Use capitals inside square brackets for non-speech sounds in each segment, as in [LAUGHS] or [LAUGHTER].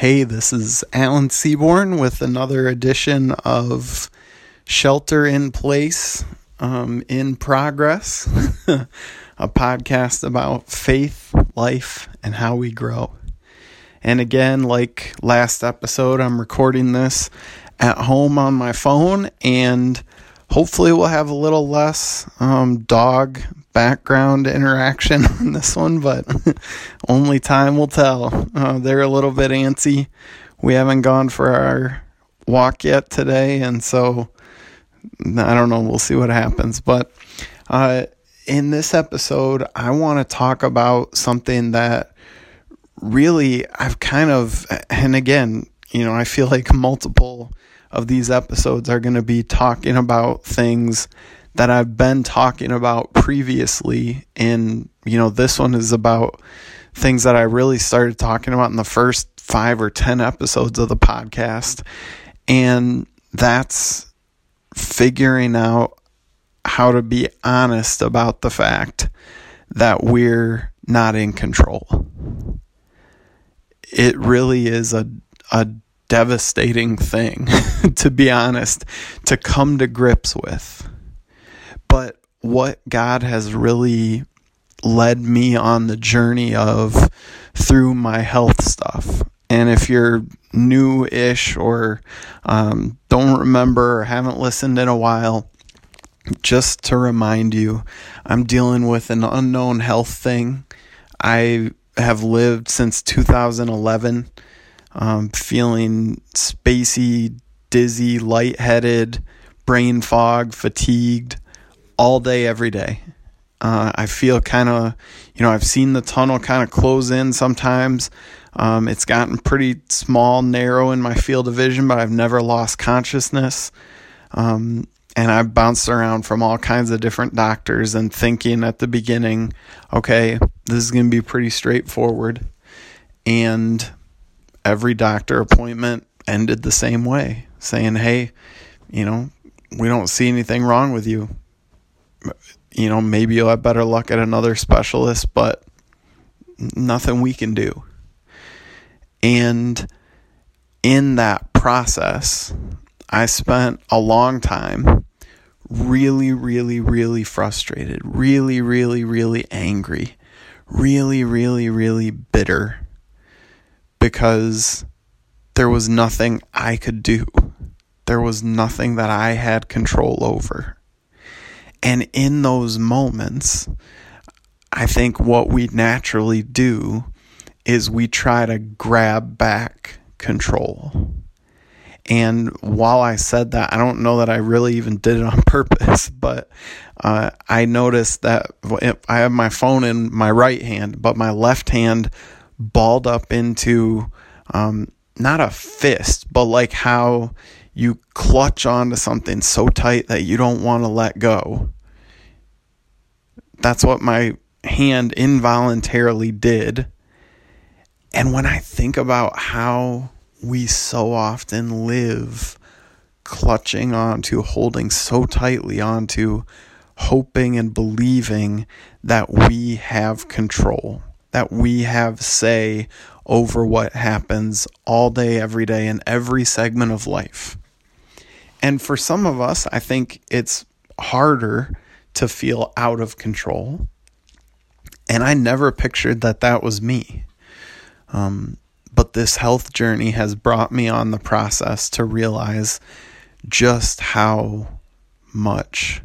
Hey, this is Alan Seaborn with another edition of Shelter in Place um, in Progress, [LAUGHS] a podcast about faith, life, and how we grow. And again, like last episode, I'm recording this at home on my phone, and hopefully, we'll have a little less um, dog background interaction [LAUGHS] on this one, but [LAUGHS] only time will tell. Uh, they're a little bit antsy. We haven't gone for our walk yet today, and so I don't know. We'll see what happens. But uh, in this episode, I want to talk about something that really I've kind of, and again, you know, I feel like multiple of these episodes are going to be talking about things that I've been talking about previously. And, you know, this one is about things that I really started talking about in the first five or 10 episodes of the podcast. And that's figuring out how to be honest about the fact that we're not in control. It really is a, a devastating thing, [LAUGHS] to be honest, to come to grips with. But what God has really led me on the journey of through my health stuff. And if you're new ish or um, don't remember or haven't listened in a while, just to remind you, I'm dealing with an unknown health thing. I have lived since 2011, um, feeling spacey, dizzy, lightheaded, brain fog, fatigued all day, every day. Uh, I feel kind of, you know, I've seen the tunnel kind of close in sometimes. Um, it's gotten pretty small, narrow in my field of vision, but I've never lost consciousness. Um, and I bounced around from all kinds of different doctors and thinking at the beginning, okay, this is going to be pretty straightforward. And every doctor appointment ended the same way, saying, hey, you know, we don't see anything wrong with you you know, maybe you'll have better luck at another specialist, but nothing we can do. And in that process, I spent a long time really, really, really frustrated, really, really, really angry, really, really, really bitter because there was nothing I could do. There was nothing that I had control over. And in those moments, I think what we naturally do is we try to grab back control. And while I said that, I don't know that I really even did it on [LAUGHS] purpose, but uh, I noticed that I have my phone in my right hand, but my left hand balled up into um, not a fist, but like how you clutch onto something so tight that you don't want to let go. That's what my hand involuntarily did. And when I think about how we so often live clutching onto, holding so tightly onto, hoping and believing that we have control, that we have say over what happens all day, every day, in every segment of life. And for some of us, I think it's harder to feel out of control. And I never pictured that that was me. Um, but this health journey has brought me on the process to realize just how much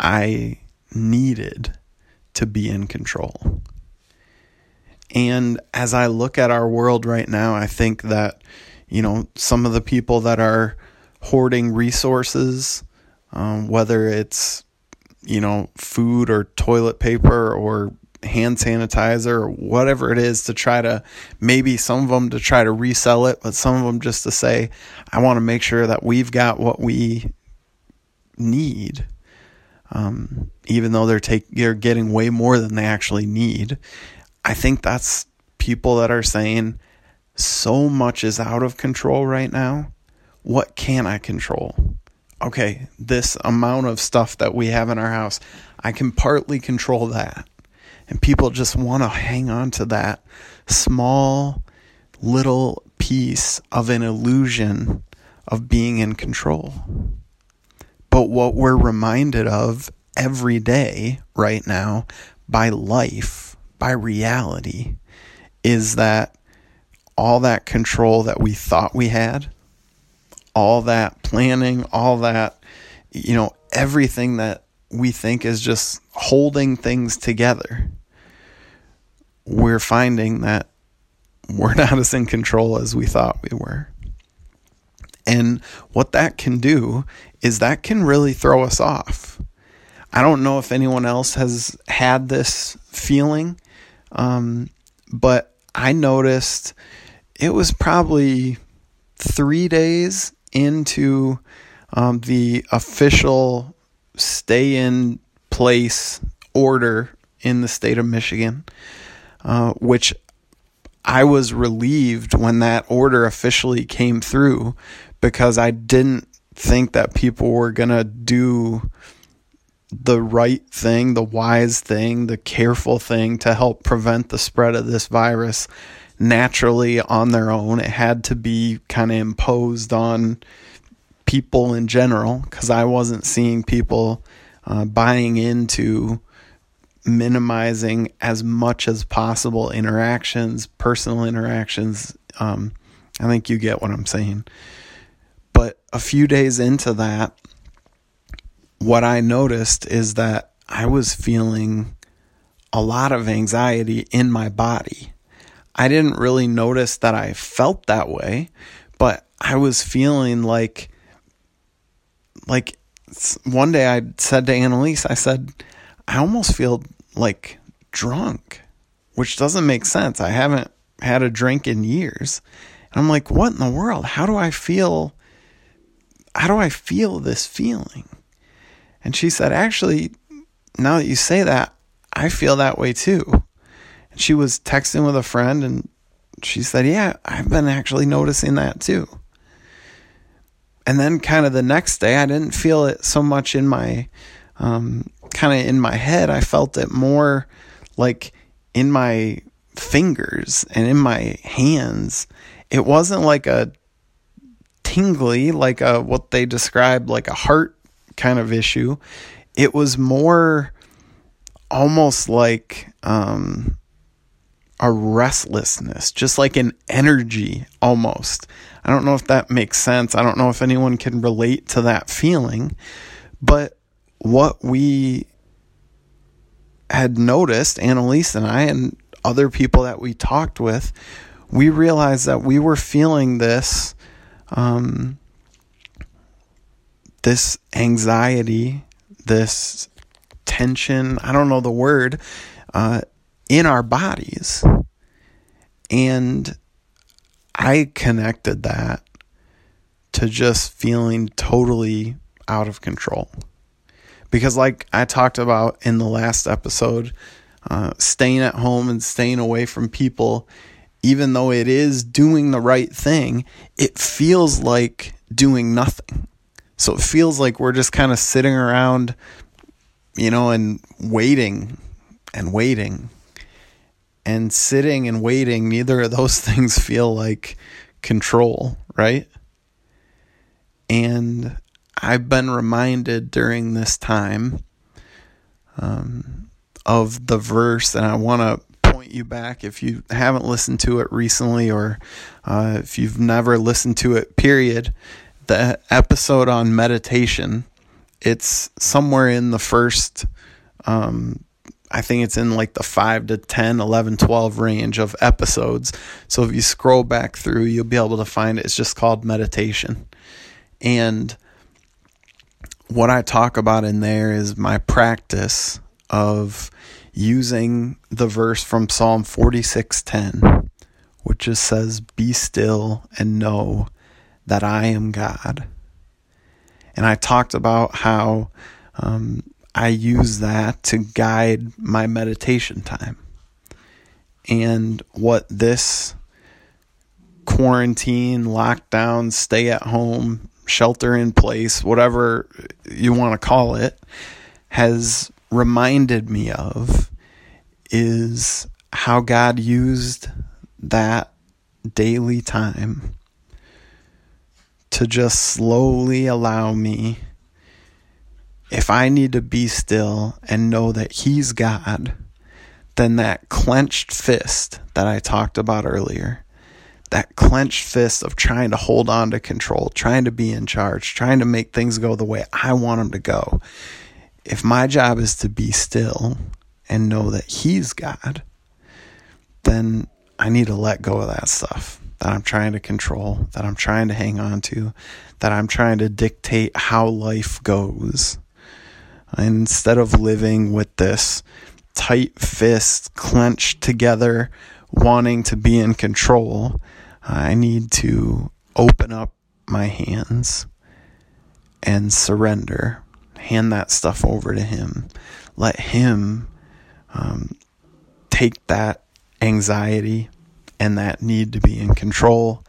I needed to be in control. And as I look at our world right now, I think that, you know, some of the people that are hoarding resources, um, whether it's, you know, food or toilet paper or hand sanitizer or whatever it is to try to maybe some of them to try to resell it, but some of them just to say, I want to make sure that we've got what we need. Um, even though they're take they're getting way more than they actually need. I think that's people that are saying so much is out of control right now. What can I control? Okay, this amount of stuff that we have in our house, I can partly control that. And people just want to hang on to that small little piece of an illusion of being in control. But what we're reminded of every day right now by life, by reality, is that all that control that we thought we had, all that planning, all that, you know, everything that we think is just holding things together, we're finding that we're [LAUGHS] not as in control as we thought we were. And what that can do is that can really throw us off. I don't know if anyone else has had this feeling, um, but I noticed it was probably three days into um, the official stay in place order in the state of Michigan, uh, which I was relieved when that order officially came through because I didn't think that people were going to do the right thing, the wise thing, the careful thing to help prevent the spread of this virus naturally on their own. It had to be kind of imposed on people in general because I wasn't seeing people uh, buying into minimizing as much as possible interactions, personal interactions. Um, I think you get what I'm saying. But a few days into that, what I noticed is that I was feeling a lot of anxiety in my body. I didn't really notice that I felt that way, but I was feeling like like one day I said to Annalise, I said, I almost feel like drunk, which doesn't make sense. I haven't had a drink in years. And I'm like, what in the world? How do I feel? How do I feel this feeling? And she said, actually, now that you say that, I feel that way too. And she was texting with a friend and she said, yeah, I've been actually noticing that too. And then kind of the next day, I didn't feel it so much in my um, kind of in my head, I felt it more like in my fingers and in my hands. It wasn't like a tingly, like a what they described like a heart kind of issue. It was more almost like um, a restlessness, just like an energy almost. I don't know if that makes sense. I don't know if anyone can relate to that feeling, but what we had noticed, Annalise and I, and other people that we talked with, we realized that we were feeling this, um, this anxiety, this tension, I don't know the word, uh, in our bodies. And I connected that to just feeling totally out of control because like I talked about in the last episode, uh, staying at home and staying away from people, even though it is doing the right thing, it feels like doing nothing. So it feels like we're just kind of sitting around, you know, and waiting and waiting. And sitting and waiting, neither of those [LAUGHS] things feel like control, right? And I've been reminded during this time um, of the verse, and I want to point you back if you haven't listened to it recently or uh, if you've never listened to it, period. The episode on meditation, it's somewhere in the first, um, I think it's in like the 5 to 10, 11, 12 range of episodes. So if you scroll back through, you'll be able to find it. It's just called meditation. And what I talk about in there is my practice of using the verse from Psalm 46:10 which just says be still and know that I am God. And I talked about how um, I use that to guide my meditation time. And what this quarantine, lockdown, stay at home shelter in place, whatever you want to call it, has reminded me of is how God used that daily time to just slowly allow me, if I need to be still and know that He's God, then that clenched fist that I talked about earlier, that clenched fist of trying to hold on to control, trying to be in charge, trying to make things go the way I want them to go. If my job is to be still and know that He's God, then I need to let go of that stuff that I'm trying to control, that I'm trying to hang on to, that I'm trying to dictate how life goes. Instead of living with this tight fist clenched together, wanting to be in control, I need to open up my hands and surrender. Hand that stuff over to Him. Let Him um, take that anxiety and that need to be in control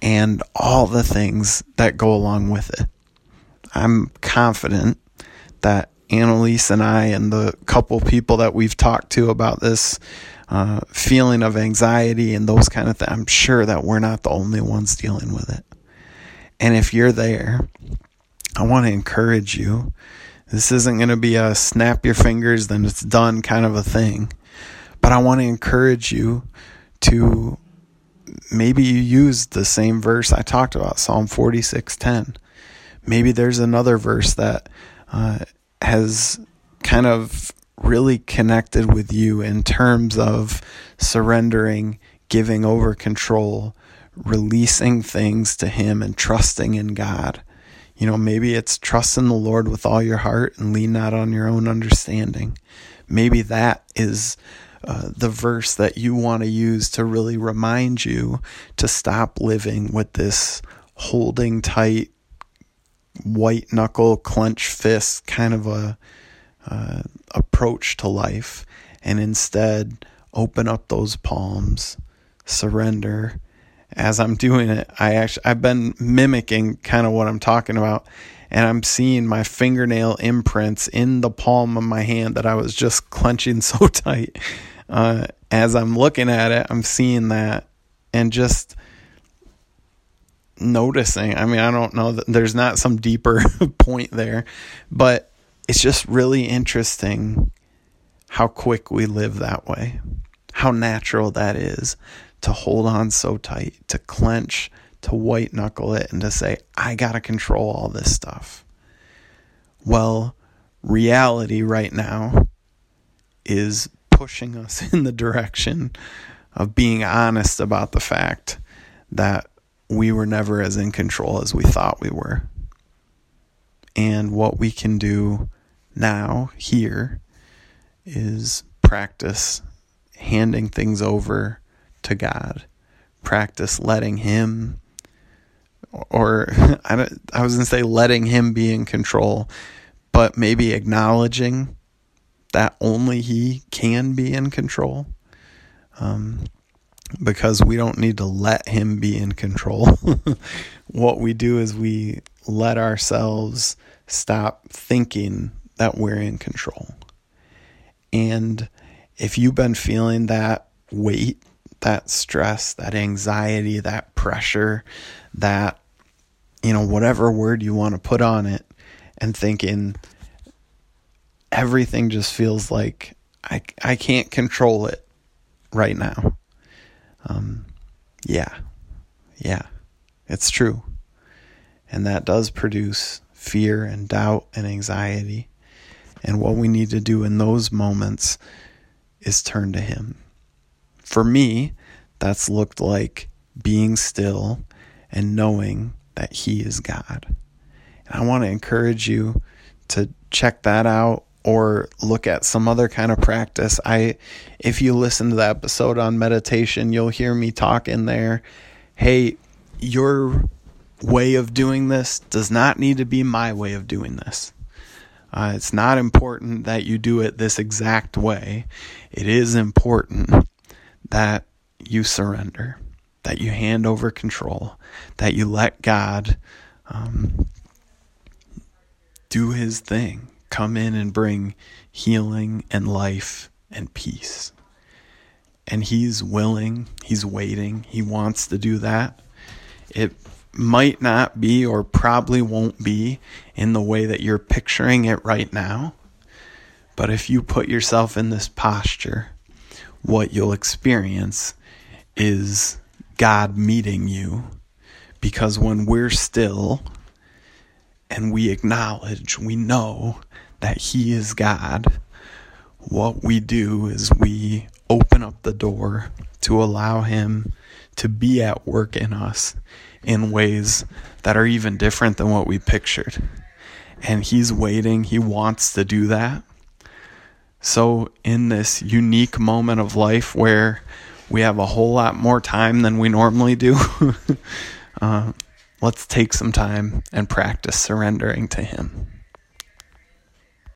and all the things that go along with it. I'm confident that Annalise and I and the couple people that we've talked to about this uh, feeling of anxiety and those kind of things, I'm sure that we're not the only ones dealing with it. And if you're there, I want to encourage you. This isn't going to be a snap your fingers, then it's done kind of a thing. But I want to encourage you to maybe you use the same verse I talked about, Psalm 46:10. Maybe there's another verse that uh, has kind of really connected with you in terms of surrendering, giving over control, releasing things to Him, and trusting in God. You know, maybe it's trust in the Lord with all your heart and lean not on your own understanding. Maybe that is uh, the verse that you want to use to really remind you to stop living with this holding tight, white knuckle, clenched fist kind of a uh, approach to life, and instead open up those palms, surrender. As I'm doing it, I actually I've been mimicking kind of what I'm talking about and I'm seeing my fingernail imprints in the palm of my hand that I was just clenching [LAUGHS] so tight uh, as I'm looking at it, I'm seeing that and just noticing. I mean, I don't know that there's not some deeper [LAUGHS] point there, but it's just really interesting how quick we live that way, how natural that is to hold on so tight, to clench, to white knuckle it, and to say, I got to control all this stuff. Well, reality right now is pushing us [LAUGHS] in the direction of being honest about the fact that we were never as in control as we thought we were. And what we can do now, here, is practice handing things over to God. Practice letting Him, or [LAUGHS] I, I was going to say letting Him be in control, but maybe acknowledging that only he can be in control. Um, because we don't need to let him be in control. [LAUGHS] what we do is we let ourselves stop thinking that we're in control. And if you've been feeling that weight, that stress, that anxiety, that pressure, that, you know, whatever word you want to put on it, and thinking, everything just feels like I, I can't control it right now. Um, yeah, yeah, it's true. And that does produce fear and doubt and anxiety. And what we need to do in those moments is turn to Him. For me, that's looked like being still and knowing that He is God. And I want to encourage you to check that out or look at some other kind of practice. I if you listen to the episode on meditation, you'll hear me talk in there, "Hey, your way of doing this does not need to be my way of doing this." Uh, it's not important that you do it this exact way. It is important that you surrender, that you hand over control, that you let God um, do His thing come in and bring healing and life and peace. and He's willing, He's waiting, He wants to do that. It might not be or probably won't be in the way that you're picturing it right now. But if you put yourself in this posture, what you'll experience is God meeting you. Because when we're still and we acknowledge, we know that He is God, what we do is we open up the door to allow Him to be at work in us in ways that are even different than what we pictured. And He's waiting, He wants to do that. So, in this unique moment of life where we have a whole lot more time than we normally do, [LAUGHS] uh, let's take some time and practice surrendering to Him.